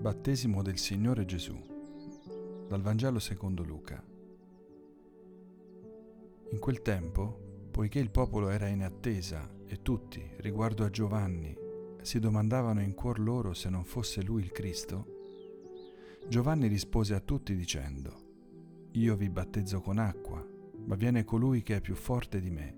Battesimo del Signore Gesù dal Vangelo secondo Luca. In quel tempo, poiché il popolo era in attesa e tutti, riguardo a Giovanni, si domandavano in cuor loro se non fosse lui il Cristo, Giovanni rispose a tutti dicendo, Io vi battezzo con acqua, ma viene colui che è più forte di me,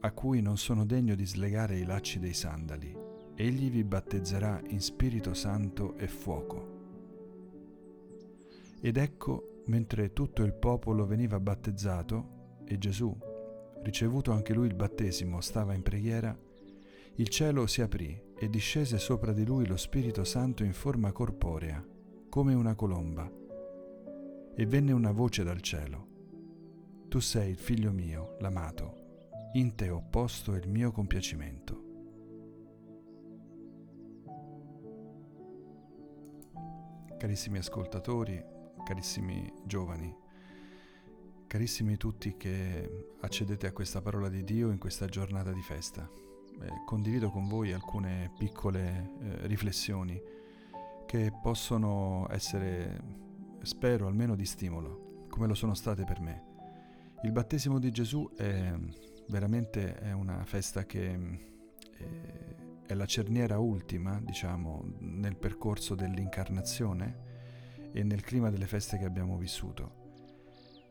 a cui non sono degno di slegare i lacci dei sandali egli vi battezzerà in Spirito Santo e fuoco. Ed ecco, mentre tutto il popolo veniva battezzato, e Gesù, ricevuto anche lui il battesimo, stava in preghiera, il cielo si aprì e discese sopra di lui lo Spirito Santo in forma corporea, come una colomba. E venne una voce dal cielo. Tu sei il figlio mio, l'amato, in te ho posto il mio compiacimento. Carissimi ascoltatori, carissimi giovani, carissimi tutti che accedete a questa parola di Dio in questa giornata di festa, eh, condivido con voi alcune piccole eh, riflessioni che possono essere, spero, almeno di stimolo, come lo sono state per me. Il battesimo di Gesù è veramente è una festa che eh, è la cerniera ultima, diciamo, nel percorso dell'incarnazione e nel clima delle feste che abbiamo vissuto.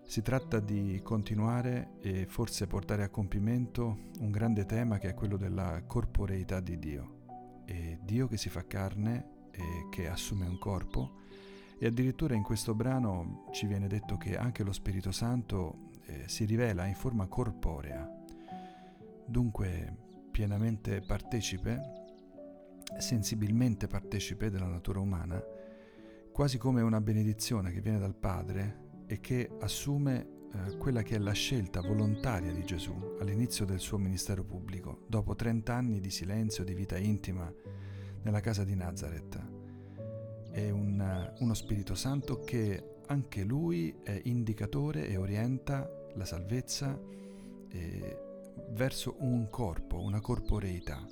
Si tratta di continuare e forse portare a compimento un grande tema che è quello della corporeità di Dio. E Dio che si fa carne e che assume un corpo e addirittura in questo brano ci viene detto che anche lo Spirito Santo eh, si rivela in forma corporea. Dunque pienamente partecipe, sensibilmente partecipe della natura umana, quasi come una benedizione che viene dal Padre e che assume eh, quella che è la scelta volontaria di Gesù all'inizio del suo ministero pubblico, dopo 30 anni di silenzio, di vita intima nella casa di Nazareth. È un, uno Spirito Santo che anche lui è indicatore e orienta la salvezza. E verso un corpo, una corporeità.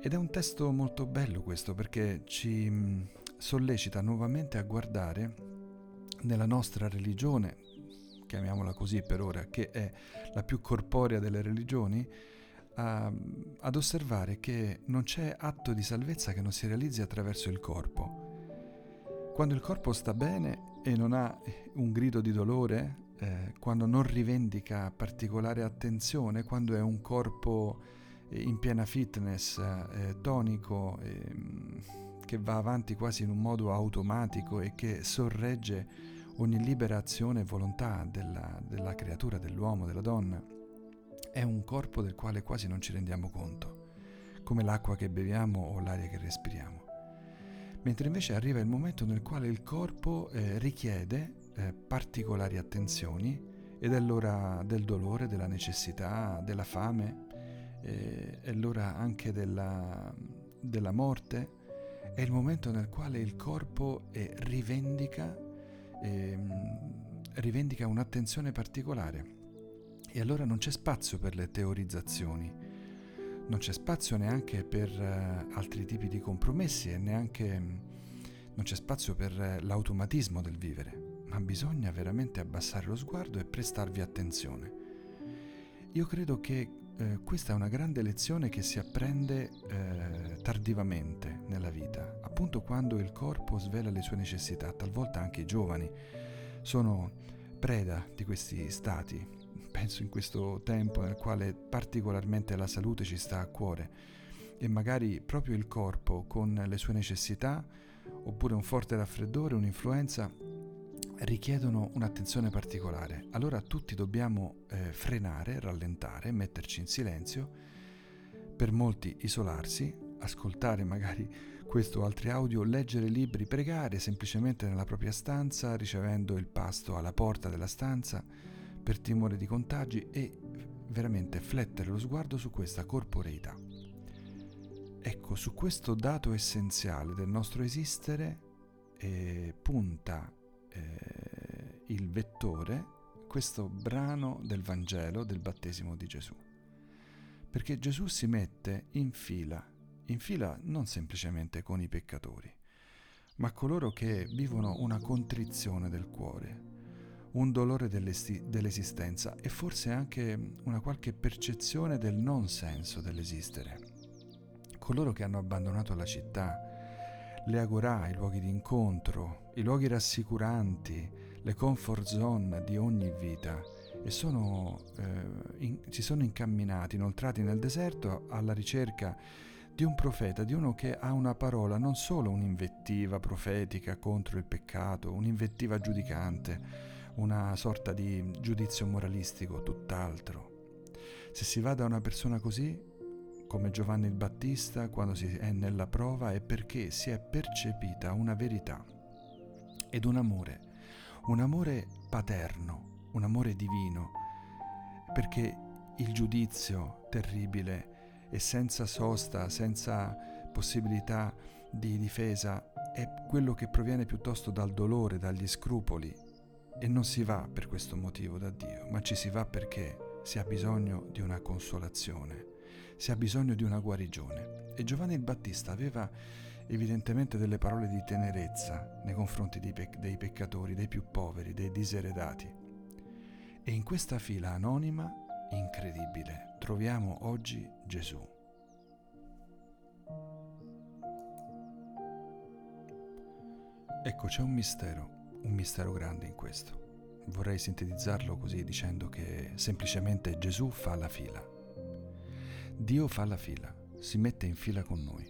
Ed è un testo molto bello questo perché ci mm, sollecita nuovamente a guardare nella nostra religione, chiamiamola così per ora, che è la più corporea delle religioni, a, ad osservare che non c'è atto di salvezza che non si realizzi attraverso il corpo. Quando il corpo sta bene e non ha un grido di dolore, eh, quando non rivendica particolare attenzione, quando è un corpo eh, in piena fitness, eh, tonico, ehm, che va avanti quasi in un modo automatico e che sorregge ogni libera azione e volontà della, della creatura, dell'uomo, della donna. È un corpo del quale quasi non ci rendiamo conto, come l'acqua che beviamo o l'aria che respiriamo mentre invece arriva il momento nel quale il corpo eh, richiede eh, particolari attenzioni ed è l'ora del dolore, della necessità, della fame, eh, è l'ora anche della, della, morte, è il momento nel quale il corpo eh, rivendica, ehm, rivendica un'attenzione particolare. E allora non c'è spazio per le teorizzazioni non c'è spazio neanche per uh, altri tipi di compromessi e neanche non c'è spazio per uh, l'automatismo del vivere, ma bisogna veramente abbassare lo sguardo e prestarvi attenzione. Io credo che uh, questa è una grande lezione che si apprende tardivamente nella vita, appunto quando il corpo svela le sue necessità, talvolta anche i giovani sono preda di questi stati penso in questo tempo nel quale particolarmente la salute ci sta a cuore e magari proprio il corpo con le sue necessità oppure un forte raffreddore, un'influenza richiedono un'attenzione particolare. Allora tutti dobbiamo eh, frenare, rallentare, metterci in silenzio, per molti isolarsi, ascoltare magari questo o altri audio, leggere libri, pregare semplicemente nella propria stanza, ricevendo il pasto alla porta della stanza, per timore di contagi e veramente flettere lo sguardo su questa corporeità. Ecco, su questo dato essenziale del nostro esistere eh, punta eh, il vettore, questo brano del Vangelo del battesimo di Gesù. Perché Gesù si mette in fila in fila non semplicemente con i peccatori, ma coloro che vivono una contrizione del cuore, un dolore dell'esistenza e forse anche una qualche percezione del non senso dell'esistere. Coloro che hanno abbandonato la città, le agorà, i luoghi di incontro, i luoghi rassicuranti, le comfort zone di ogni vita e sono, eh, in, si sono incamminati, inoltrati nel deserto alla ricerca di un profeta, di uno che ha una parola, non solo un'invettiva profetica contro il peccato, un'invettiva giudicante, una sorta di giudizio moralistico, tutt'altro. Se si va da una persona così, come Giovanni il Battista, quando si è nella prova, è perché si è percepita una verità ed un amore, un amore paterno, un amore divino, perché il giudizio terribile e senza sosta, senza possibilità di difesa, è quello che proviene piuttosto dal dolore, dagli scrupoli, e non si va per questo motivo da Dio, ma ci si va perché si ha bisogno di una consolazione, si ha bisogno di una guarigione. E Giovanni il Battista aveva evidentemente delle parole di tenerezza nei confronti dei, pec- dei peccatori, dei più poveri, dei diseredati. E in questa fila anonima, incredibile, troviamo oggi Gesù. Ecco, c'è un mistero un mistero grande in questo. Vorrei sintetizzarlo così dicendo che semplicemente Gesù fa la fila. Dio fa la fila, si mette in fila con noi.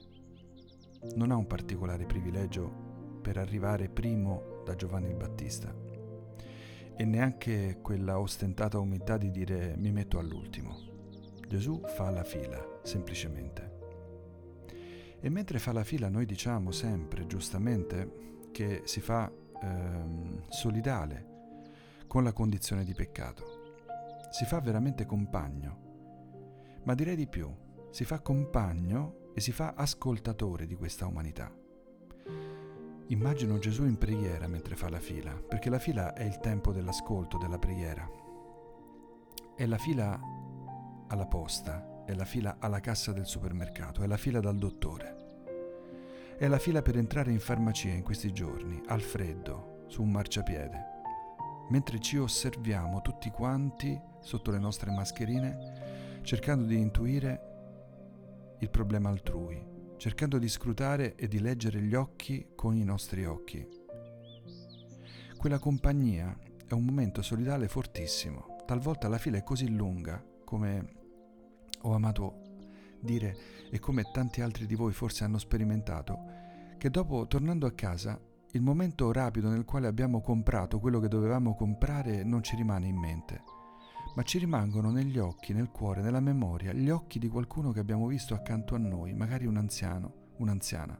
Non ha un particolare privilegio per arrivare primo da Giovanni il Battista e neanche quella ostentata umiltà di dire mi metto all'ultimo. Gesù fa la fila, semplicemente. E mentre fa la fila noi diciamo sempre, giustamente, che si fa ehm, solidale con la condizione di peccato. Si fa veramente compagno, ma direi di più, si fa compagno e si fa ascoltatore di questa umanità. Immagino Gesù in preghiera mentre fa la fila, perché la fila è il tempo dell'ascolto, della preghiera. È la fila alla posta, è la fila alla cassa del supermercato, è la fila dal dottore. È la fila per entrare in farmacia in questi giorni, al freddo, su un marciapiede. Mentre ci osserviamo tutti quanti sotto le nostre mascherine, cercando di intuire il problema altrui, cercando di scrutare e di leggere gli occhi con i nostri occhi. Quella compagnia è un momento solidale fortissimo. Talvolta la fila è così lunga, come ho amato dire, e come tanti altri di voi forse hanno sperimentato, che dopo, tornando a casa, il momento rapido nel quale abbiamo comprato quello che dovevamo comprare non ci rimane in mente, ma ci rimangono negli occhi, nel cuore, nella memoria, gli occhi di qualcuno che abbiamo visto accanto a noi, magari un anziano, un'anziana,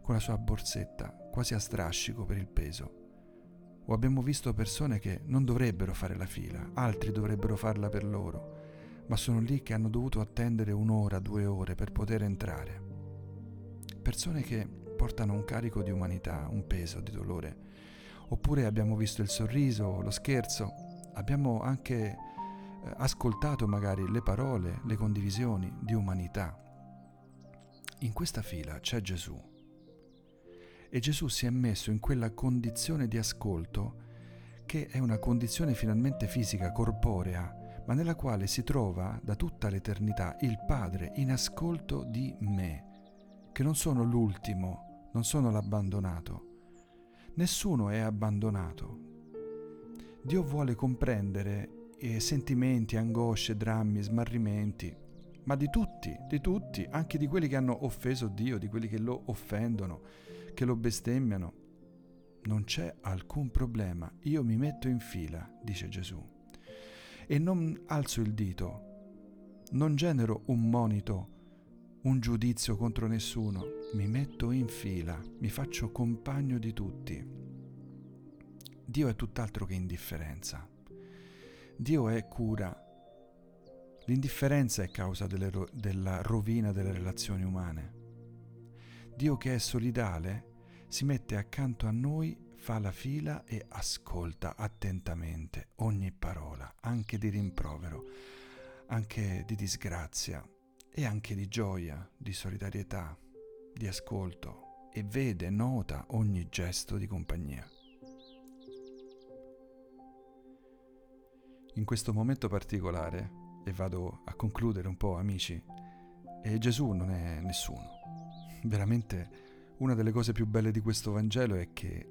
con la sua borsetta, quasi a strascico per il peso. O abbiamo visto persone che non dovrebbero fare la fila, altri dovrebbero farla per loro ma sono lì che hanno dovuto attendere un'ora, due ore per poter entrare. Persone che portano un carico di umanità, un peso di dolore. Oppure abbiamo visto il sorriso, lo scherzo, abbiamo anche ascoltato magari le parole, le condivisioni di umanità. In questa fila c'è Gesù. E Gesù si è messo in quella condizione di ascolto che è una condizione finalmente fisica, corporea, ma nella quale si trova da tutta l'eternità il Padre in ascolto di me, che non sono l'ultimo, non sono l'abbandonato. Nessuno è abbandonato. Dio vuole comprendere eh, sentimenti, angosce, drammi, smarrimenti, ma di tutti, di tutti, anche di quelli che hanno offeso Dio, di quelli che lo offendono, che lo bestemmiano. Non c'è alcun problema, io mi metto in fila, dice Gesù e non alzo il dito, non genero un monito, un giudizio contro nessuno, mi metto in fila, mi faccio compagno di tutti. Dio è tutt'altro che indifferenza. Dio è cura. L'indifferenza è causa ro- della rovina delle relazioni umane. Dio che è solidale si mette accanto a noi fa la fila e ascolta attentamente ogni parola, anche di rimprovero, anche di disgrazia, e anche di gioia, di solidarietà, di ascolto e vede, nota ogni gesto di compagnia. In questo momento particolare, e vado a concludere un po' amici, e Gesù non è nessuno. Veramente una delle cose più belle di questo Vangelo è che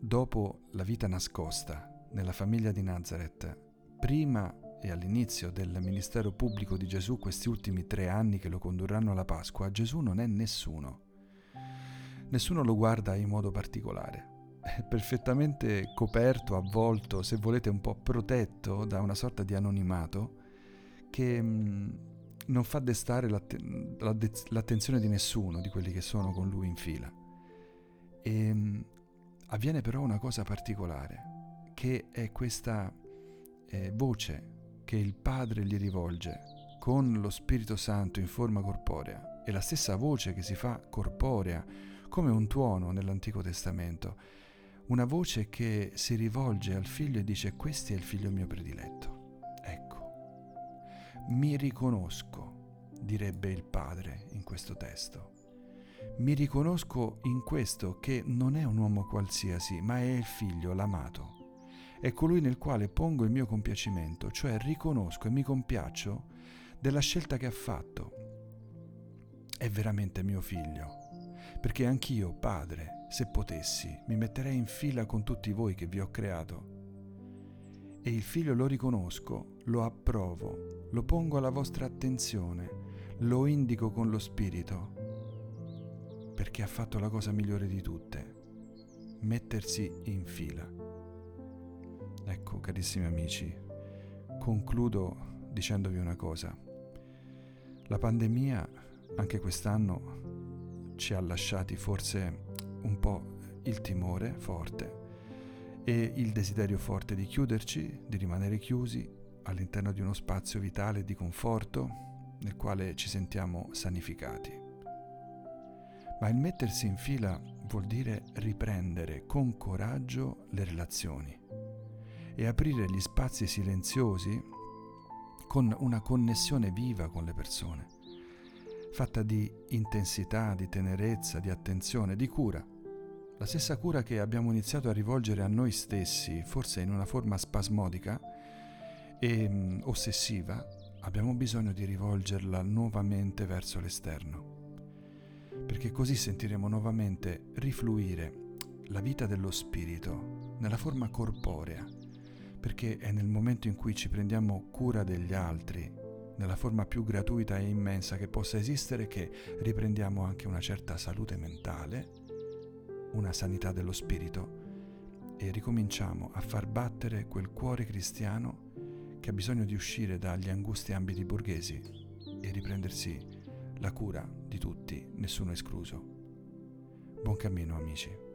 dopo la vita nascosta nella famiglia di Nazareth, prima e all'inizio del ministero pubblico di Gesù, questi ultimi tre anni che lo condurranno alla Pasqua, Gesù non è nessuno. Nessuno lo guarda in modo particolare. Perfettamente coperto, avvolto, se volete un po' protetto da una sorta di anonimato che mm, non fa destare l'atten- l'attenzione di nessuno di quelli che sono con lui in fila. E mm, avviene però una cosa particolare, che è questa eh, voce che il Padre gli rivolge con lo Spirito Santo in forma corporea. È la stessa voce che si fa corporea, come un tuono nell'Antico Testamento. Una voce che si rivolge al figlio e dice questo è il figlio mio prediletto. Mi riconosco, direbbe il padre in questo testo. Mi riconosco in questo che non è un uomo qualsiasi, ma è il figlio, l'amato. È colui nel quale pongo il mio compiacimento, cioè riconosco e mi compiaccio della scelta che ha fatto. È veramente mio figlio, perché anch'io, padre, se potessi, mi metterei in fila con tutti voi che vi ho creato. E il figlio lo riconosco, lo approvo, lo pongo alla vostra attenzione, lo indico con lo Spirito, perché ha fatto la cosa migliore di tutte, mettersi in fila. Ecco, carissimi amici, concludo dicendovi una cosa. La pandemia, anche quest'anno, ci ha lasciati forse un po' il timore forte e il desiderio forte di chiuderci, di rimanere chiusi all'interno di uno spazio vitale di conforto nel quale ci sentiamo sanificati. Ma il mettersi in fila vuol dire riprendere con coraggio le relazioni e aprire gli spazi silenziosi con una connessione viva con le persone, fatta di intensità, di tenerezza, di attenzione, di cura. La stessa cura che abbiamo iniziato a rivolgere a noi stessi, forse in una forma spasmodica, e mm, ossessiva, abbiamo bisogno di rivolgerla nuovamente verso l'esterno, perché così sentiremo nuovamente rifluire la vita dello spirito nella forma corporea, perché è nel momento in cui ci prendiamo cura degli altri, nella forma più gratuita e immensa che possa esistere, che riprendiamo anche una certa salute mentale, una sanità dello spirito e ricominciamo a far battere quel cuore cristiano che ha bisogno di uscire dagli angusti ambiti borghesi e riprendersi la cura di tutti, nessuno escluso. Buon cammino amici.